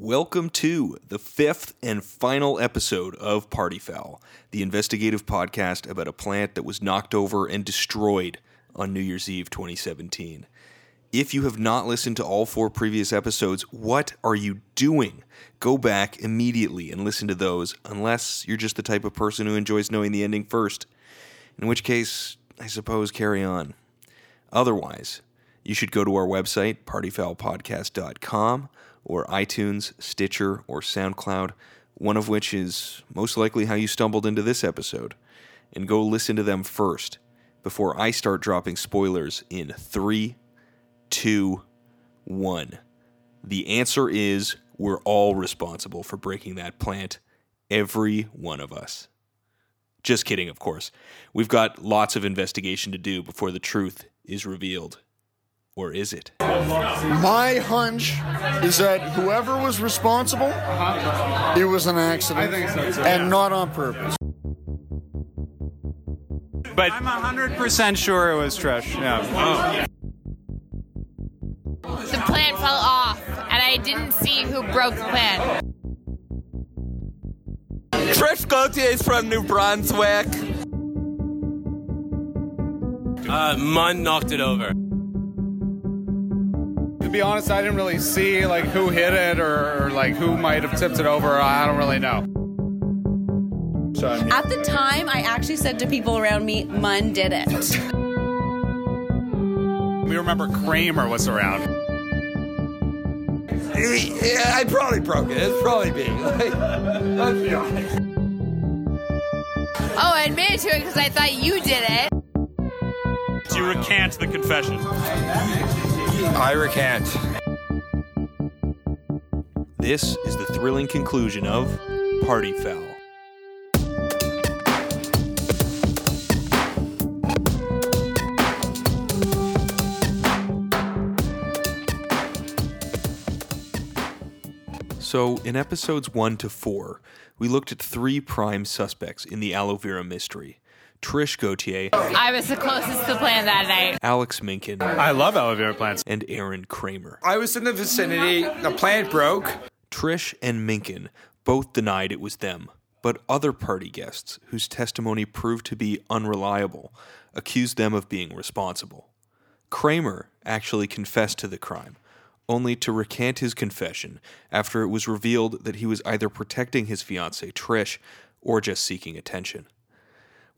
Welcome to the fifth and final episode of Party Foul, the investigative podcast about a plant that was knocked over and destroyed on New Year's Eve 2017. If you have not listened to all four previous episodes, what are you doing? Go back immediately and listen to those, unless you're just the type of person who enjoys knowing the ending first. In which case, I suppose carry on. Otherwise, you should go to our website, partyfoulpodcast.com, or iTunes, Stitcher, or SoundCloud, one of which is most likely how you stumbled into this episode, and go listen to them first before I start dropping spoilers in three, two, one. The answer is we're all responsible for breaking that plant, every one of us. Just kidding, of course. We've got lots of investigation to do before the truth is revealed. Or is it? My hunch is that whoever was responsible, it was an accident. I think so, too. And not on purpose. But I'm 100% sure it was Trish. Yeah. Oh. The plant fell off, and I didn't see who broke the plant. Trish Gauthier is from New Brunswick. Uh, Munn knocked it over. To be honest, I didn't really see like who hit it or, or like who might have tipped it over. I don't really know. So, I mean, At the time, I actually said to people around me, Munn did it. we remember Kramer was around. Yeah, I probably broke it. It's probably me. Like, let's be honest. Oh, I admitted to it because I thought you did it. Do you recant the confession? I recant. This is the thrilling conclusion of Party Foul. So, in episodes 1 to 4, we looked at three prime suspects in the aloe vera mystery Trish Gauthier, I was the closest to the plant that night. Alex Minkin, I love aloe vera plants. and Aaron Kramer. I was in the vicinity. The plant broke. Trish and Minkin both denied it was them, but other party guests, whose testimony proved to be unreliable, accused them of being responsible. Kramer actually confessed to the crime, only to recant his confession after it was revealed that he was either protecting his fiancée Trish or just seeking attention.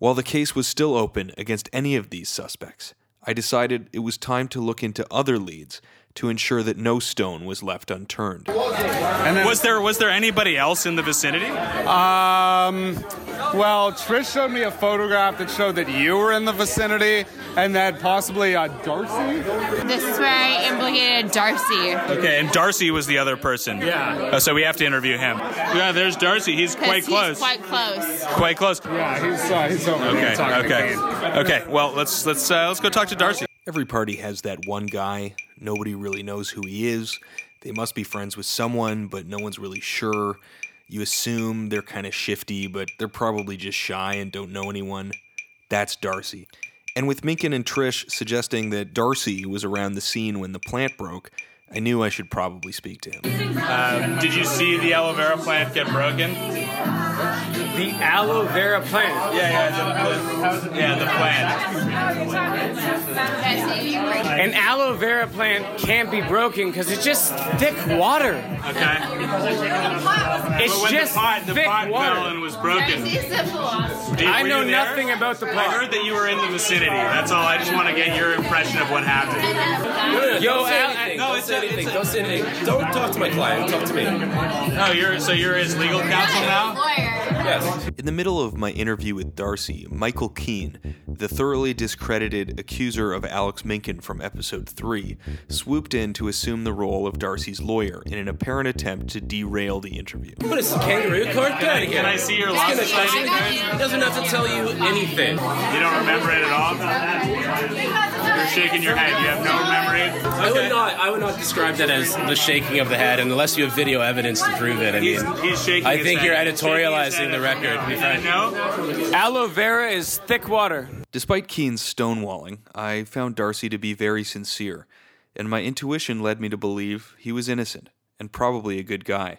While the case was still open against any of these suspects, I decided it was time to look into other leads to ensure that no stone was left unturned. And then, Was there was there anybody else in the vicinity? um, well, Trish showed me a photograph that showed that you were in the vicinity and that possibly uh, Darcy. This is where I implicated Darcy. Okay, and Darcy was the other person. Yeah. Uh, so we have to interview him. Yeah, there's Darcy. He's quite he's close. quite close. Quite close. Yeah, he's uh, he's over Okay. here Okay. Kane. Okay. Well, let's let's uh, let's go talk to Darcy. Every party has that one guy. Nobody really knows who he is. They must be friends with someone, but no one's really sure. You assume they're kind of shifty, but they're probably just shy and don't know anyone. That's Darcy. And with Minkin and Trish suggesting that Darcy was around the scene when the plant broke, I knew I should probably speak to him. Um, did you see the aloe vera plant get broken? The aloe vera plant. Yeah, yeah, the, the, yeah, the plant. An aloe vera plant can't be broken because it's just thick water. Okay. It's But when just the pot, the thick pot water. fell and was broken. Darcy's the. Did- I know you nothing about the plant. I heard that you were in the vicinity. That's all. I just want to get your impression of what happened. Yo, Don't say Al- anything. no, Don't it's a- anything. it's a- Don't say anything. Don't talk to my client. Talk to me. Oh, you're so you're his legal counsel now. Lawyer. Yes. In the middle of my interview with Darcy, Michael Keene, the thoroughly discredited accuser of Alex Minkin from episode 3, swooped in to assume the role of Darcy's lawyer in an apparent attempt to derail the interview. What is this, kangaroo court? Get out of here. Can I see your He's loss gonna of tell signing? you- He doesn't have to tell you anything. You don't remember it at all. You're shaking your head. You have no memory. I would not. I would not describe that as the shaking of the head, unless you have video evidence to prove it. I mean, he's shaking. I his think head. you're He's shaking his editorializing head the record, to be frank. No. aloe vera is thick water. Despite Keene's stonewalling, I found Darcy to be very sincere, and my intuition led me to believe he was innocent and probably a good guy.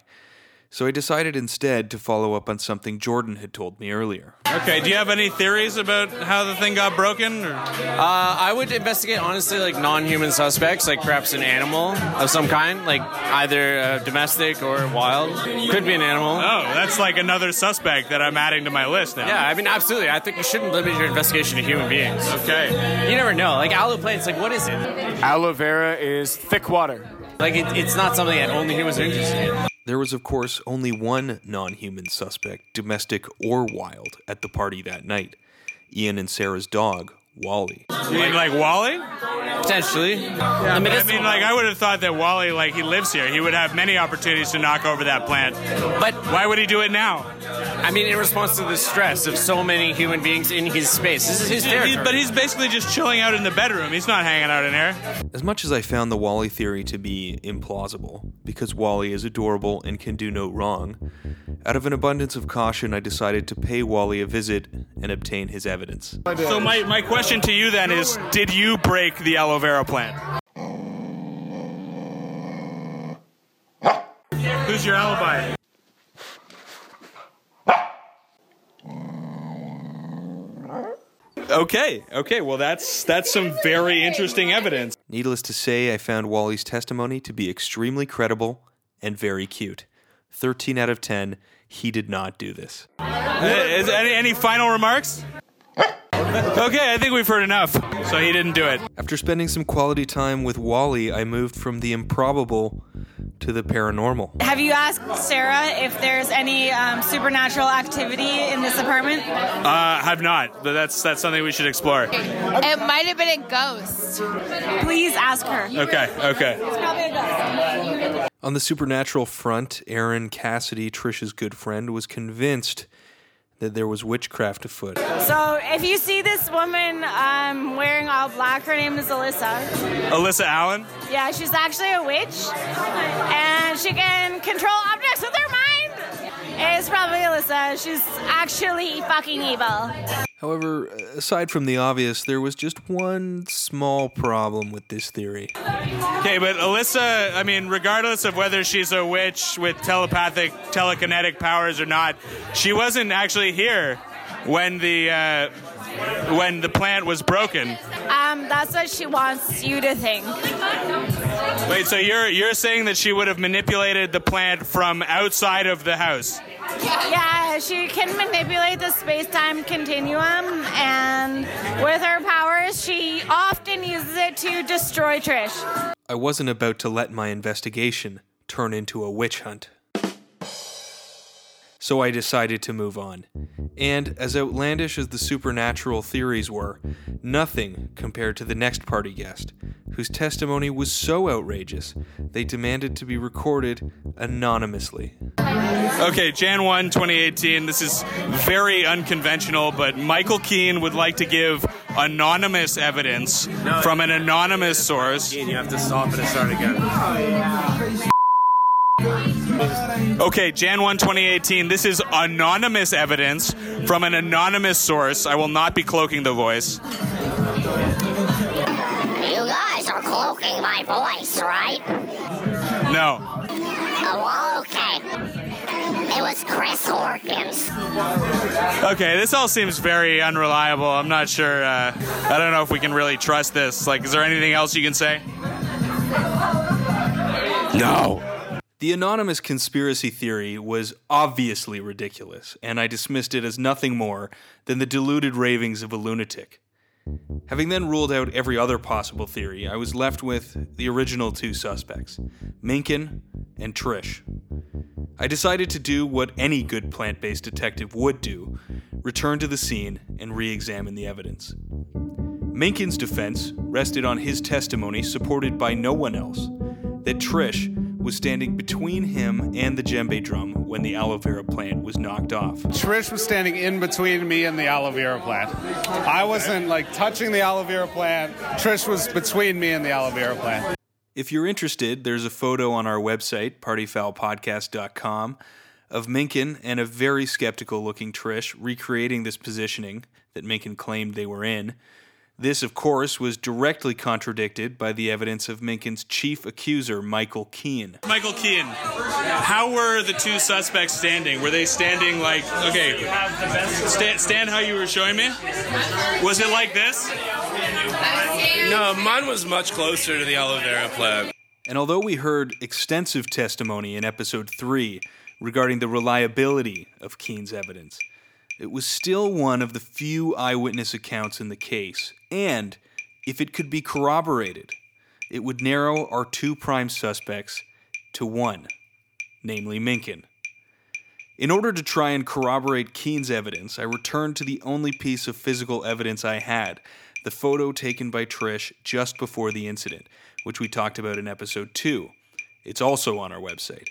So I decided instead to follow up on something Jordan had told me earlier. Okay, do you have any theories about how the thing got broken? Or? Uh, I would investigate honestly like non-human suspects, like perhaps an animal of some kind, like either uh, domestic or wild. Could be an animal. Oh, that's like another suspect that I'm adding to my list now. Yeah, I mean, absolutely. I think you shouldn't limit your investigation to human beings. Okay. You never know. Like aloe plants, like what is it? Aloe vera is thick water. Like it, it's not something that only humans are interested in. There was, of course, only one non human suspect, domestic or wild, at the party that night Ian and Sarah's dog, Wally. You mean like Wally? Potentially. I mean, I mean, like I would have thought that Wally, like he lives here, he would have many opportunities to knock over that plant. But Why would he do it now? I mean, in response to the stress of so many human beings in his space, this is his He- territory. but he's basically just chilling out in the bedroom. He's not hanging out in here. As much as I found the Wally theory to be implausible, because Wally is adorable and can do no wrong, out of an abundance of caution, I decided to pay Wally a visit and obtain his evidence. So my, my question to you then is, did you break the aloe vera plant? Who's your alibi? Okay, okay. Well, that's that's some very interesting evidence. Needless to say, I found Wally's testimony to be extremely credible and very cute. 13 out of 10, he did not do this. Uh, is any any final remarks? Okay, I think we've heard enough. So he didn't do it. After spending some quality time with Wally, I moved from the improbable to the paranormal. Have you asked Sarah if there's any um, supernatural activity in this apartment? Uh, have not, but that's that's something we should explore. It might have been a ghost. Please ask her. Okay, okay. It's probably a ghost. On the supernatural front, Aaron Cassidy, Trisha's good friend, was convinced that there was witchcraft afoot. So if you see this woman um, wearing all black, her name is Alyssa. Alyssa Allen. Yeah, she's actually a witch, and she can control objects with her mind. It's probably Alyssa. She's actually fucking evil. However, aside from the obvious, there was just one small problem with this theory. Okay, but Alyssa, I mean, regardless of whether she's a witch with telepathic, telekinetic powers or not, she wasn't actually here when the uh, when the plant was broken. Um, that's what she wants you to think. Wait, so you're you're saying that she would have manipulated the plant from outside of the house? Yeah, she can manipulate the space-time continuum, and with her powers, she often uses it to destroy Trish. I wasn't about to let my investigation turn into a witch hunt. So I decided to move on. And as outlandish as the supernatural theories were, nothing compared to the next party guest, whose testimony was so outrageous they demanded to be recorded anonymously. Okay, Jan 1, 2018. This is very unconventional, but Michael Keane would like to give anonymous evidence from an anonymous source. you have to stop it and start again. Okay, Jan 1, 2018. This is anonymous evidence from an anonymous source. I will not be cloaking the voice. You guys are cloaking my voice, right? No. Oh, okay. It was Chris Horkins. Okay, this all seems very unreliable. I'm not sure. Uh, I don't know if we can really trust this. Like, is there anything else you can say? No. The anonymous conspiracy theory was obviously ridiculous, and I dismissed it as nothing more than the deluded ravings of a lunatic. Having then ruled out every other possible theory, I was left with the original two suspects Minkin and Trish. I decided to do what any good plant based detective would do return to the scene and re examine the evidence. Minkin's defense rested on his testimony, supported by no one else, that Trish was standing between him and the djembe drum when the aloe vera plant was knocked off. Trish was standing in between me and the aloe vera plant. I wasn't like touching the aloe vera plant. Trish was between me and the aloe vera plant. If you're interested, there's a photo on our website, partyfoulpodcast.com, of Minkin and a very skeptical looking Trish recreating this positioning that Minkin claimed they were in. This, of course, was directly contradicted by the evidence of Minkin's chief accuser, Michael Keane. Michael Keane, how were the two suspects standing? Were they standing like, okay, stand, stand how you were showing me? Was it like this? No, mine was much closer to the aloe vera plant. And although we heard extensive testimony in episode 3 regarding the reliability of Keene's evidence, it was still one of the few eyewitness accounts in the case. And if it could be corroborated, it would narrow our two prime suspects to one, namely Minkin. In order to try and corroborate Keene's evidence, I returned to the only piece of physical evidence I had the photo taken by Trish just before the incident, which we talked about in episode 2. It's also on our website.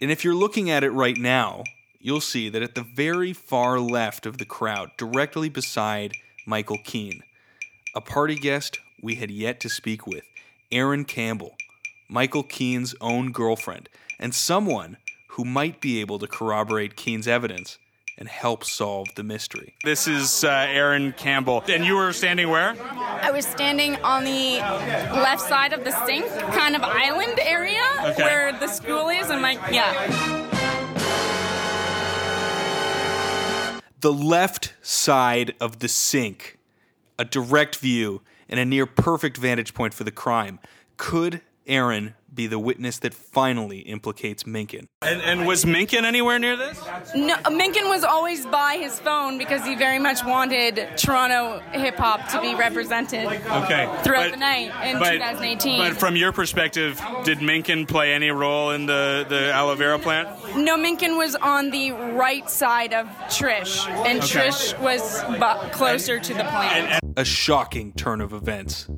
And if you're looking at it right now, you'll see that at the very far left of the crowd, directly beside Michael Keene, a party guest we had yet to speak with, Aaron Campbell, Michael Keene's own girlfriend, and someone who might be able to corroborate Keene's evidence and help solve the mystery. This is uh, Aaron Campbell. And you were standing where? I was standing on the left side of the sink, kind of island area Okay. where the school is, and my yeah. The left side of the sink, a direct view and a near perfect vantage point for the crime. Could Aaron be the witness that finally implicates Minkin? And, and was Minkin anywhere near this? No, Minkin was always by his phone because he very much wanted Toronto hip hop to be represented Okay. throughout But- the night in but- 2018. But from your perspective, did Minkin play any role in the, the aloe vera plant? no, Minkin was on the right side of Trish, and Okay. Trish was bu- closer to the plant. A shocking turn of events.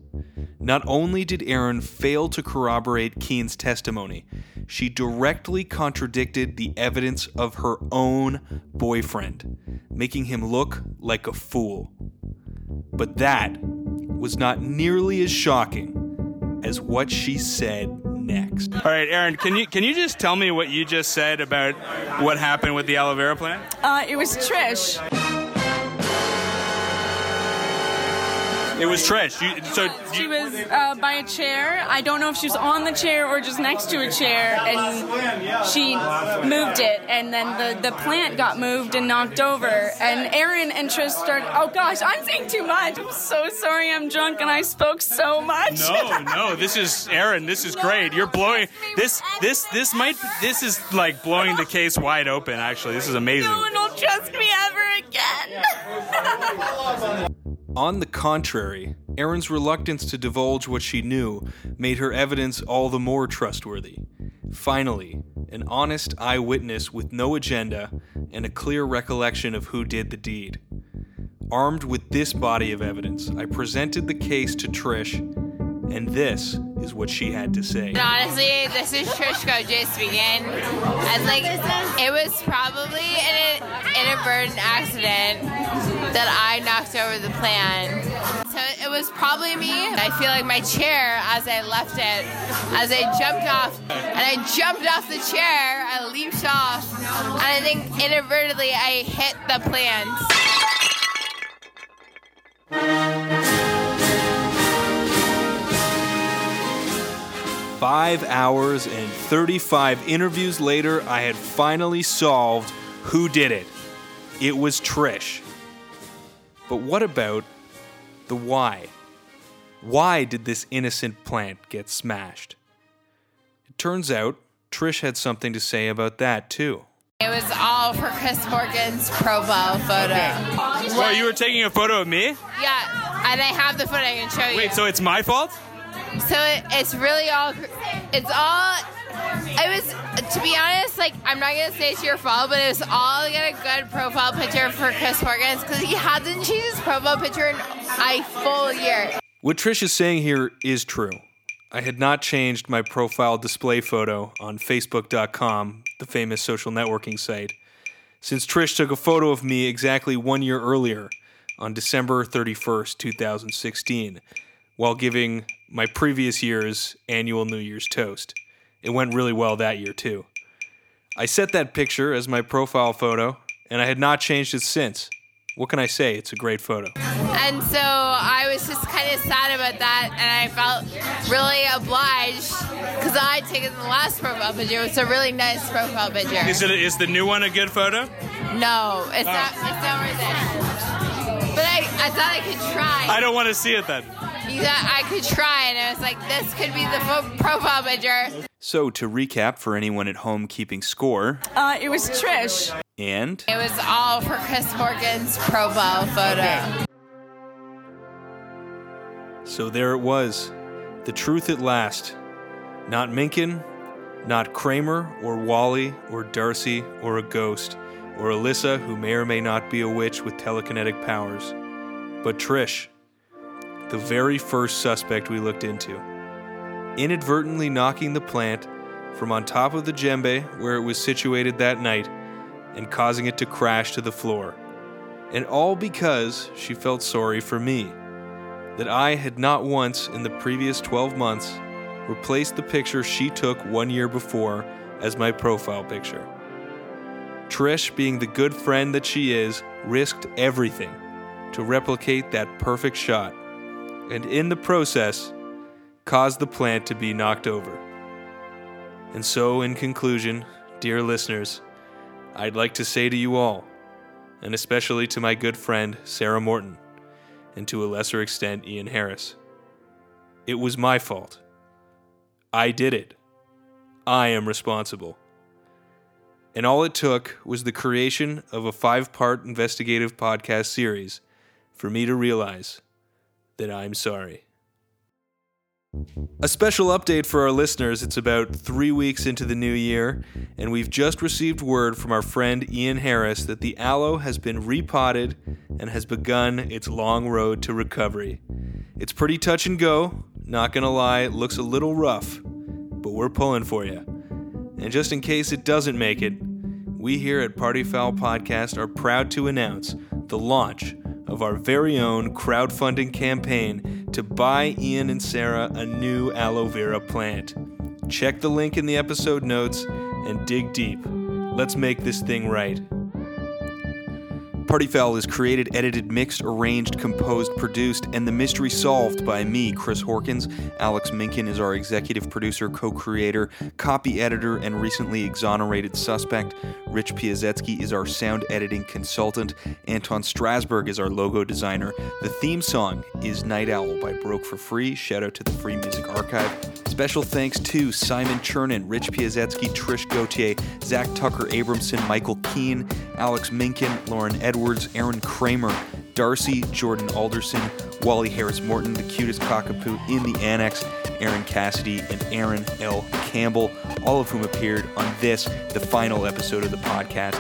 Not only did Aaron fail to corroborate Keene's testimony, she directly contradicted the evidence of her own boyfriend, making him look like a fool. But that was not nearly as shocking as what she said next. All right, Aaron, can you can you just tell me what you just said about what happened with the aloe vera plant? Uh, it was Trish. It was Trish. You, so She was uh, by a chair. I don't know if she was on the chair or just next to a chair, and she moved it, and then the, the plant got moved and knocked over. And Aaron and Trish started. Oh gosh, I'm saying too much. I'm so sorry. I'm drunk and I spoke so much. No, no, this is Aaron. This is great. You're blowing this. This this might. This is like blowing the case wide open. Actually, this is amazing. No one will trust me ever again. On the contrary, Aaron's reluctance to divulge what she knew made her evidence all the more trustworthy. Finally, an honest eyewitness with no agenda and a clear recollection of who did the deed. Armed with this body of evidence, I presented the case to Trish, and this is what she had to say. And honestly, this is Trishko just speaking. And like, it was probably an inadvertent accident that I knocked over the plan. So it was probably me. I feel like my chair, as I left it, as I jumped off, and I jumped off the chair, I leaped off, and I think inadvertently I hit the plants. Five hours and 35 interviews later, I had finally solved who did it. It was Trish. But what about the why? Why did this innocent plant get smashed? It turns out Trish had something to say about that too. It was all for Chris Horkins' profile photo. Well, you were taking a photo of me. Yeah, and I have the photo I can show you. Wait, so it's my fault? So it, it's really all. It's all. It was, to be honest, like I'm not gonna say it's your fault, but it was all to get a good profile picture for Chris Horkins' because he hasn't changed his profile picture in a full year. What Trish is saying here is true. I had not changed my profile display photo on Facebook.com, the famous social networking site, since Trish took a photo of me exactly one year earlier on December 31st, 2016, while giving my previous year's annual New Year's toast. It went really well that year, too. I set that picture as my profile photo, and I had not changed it since. What can I say? It's a great photo. And so I was just kind of sad about that, and I felt really obliged because I had taken the last profile picture. It was a really nice profile picture. Is it is the new one a good photo? No, it's oh. not. It's not worth it. But I, I thought I could try. I don't want to see it then. You thought I could try, and I was like, this could be the fo- profile picture. So, to recap for anyone at home keeping score, Uh, it was Trish. and It was all for Chris Horkins' profile photo. so there it was. The truth at last. Not Minkin, not Kramer or Wally or Darcy or a ghost or Alyssa, who may or may not be a witch with telekinetic powers, but Trish, the very first suspect we looked into. Inadvertently knocking the plant from on top of the djembe where it was situated that night and causing it to crash to the floor. And all because she felt sorry for me that I had not once in the previous 12 months replaced the picture she took one year before as my profile picture. Trish, being the good friend that she is, risked everything to replicate that perfect shot, and in the process, caused the plant to be knocked over. And so, in conclusion, dear listeners, I'd like to say to you all, and especially to my good friend Sarah Morton, and to a lesser extent Ian Harris. It was my fault. I did it. I am responsible. And all it took was the creation of a five part investigative podcast series for me to realize that I'm sorry. A special update for our listeners it's about three weeks into the new year, and we've just received word from our friend Ian Harris that the aloe has been repotted and has begun its long road to recovery. It's pretty touch and go, not gonna lie, it looks a little rough, but we're pulling for you. And just in case it doesn't make it, we here at Party Foul Podcast are proud to announce the launch of our very own crowdfunding campaign to buy Ian and Sarah a new aloe vera plant. Check the link in the episode notes and dig deep. Let's make this thing right. Party Foul is created, edited, mixed, arranged, composed, produced, and the mystery solved by me, Chris Horkins. Alex Minkin is our executive producer, co creator, copy editor, and recently exonerated suspect. Rich Piasecki is our sound editing consultant. Anton Strasberg is our logo designer. The theme song is Night Owl by Broke for Free. Shout out to the Free Music Archive. Special thanks to Simon Chernin, Rich Piasecki, Trish Gauthier, Zach Tucker Abramson, Michael Keane, Alex Minkin, Lauren Edwards, Aaron Kramer, Darcy, Jordan Alderson, Wally Harris Morton, the cutest cockapoo in the annex, Aaron Cassidy, and Aaron L. Campbell, all of whom appeared on this, the final episode of the podcast.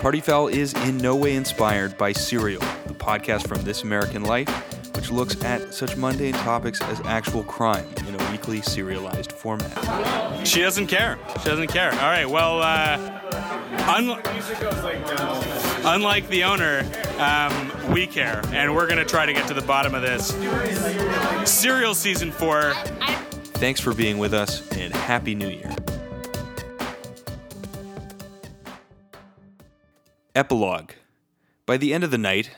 Party Foul is in no way inspired by Serial, the podcast from This American Life, which looks at such mundane topics as actual crime in a weekly serialized format. She doesn't care. She doesn't care. All right. Well, uh, un- unlike the owner, um, we care, and we're gonna try to get to the bottom of this. Serial season four. Thanks for being with us, and Happy New Year. Epilogue. By the end of the night,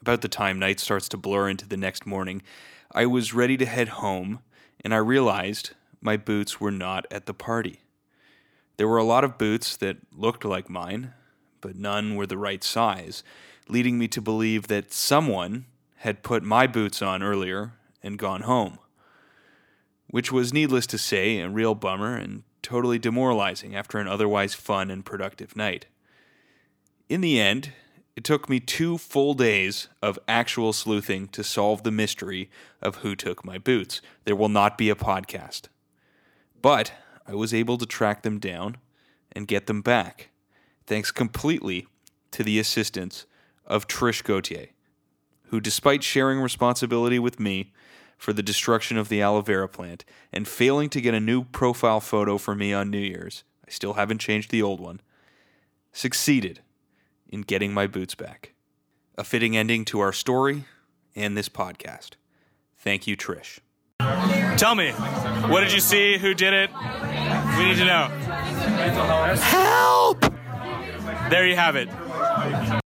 about the time night starts to blur into the next morning, I was ready to head home, and I realized my boots were not at the party. There were a lot of boots that looked like mine, but none were the right size, leading me to believe that someone had put my boots on earlier and gone home. Which was needless to say a real bummer and totally demoralizing after an otherwise fun and productive night. In the end, it took me two full days of actual sleuthing to solve the mystery of who took my boots. There will not be a podcast. But I was able to track them down and get them back, thanks completely to the assistance of Trish Gauthier, who, despite sharing responsibility with me for the destruction of the aloe vera plant and failing to get a new profile photo for me on New Year's, I still haven't changed the old one, succeeded in getting my boots back. A fitting ending to our story and this podcast. Thank you, Trish. Tell me, what did you see? Who did it? We need to know. Help! There you have it.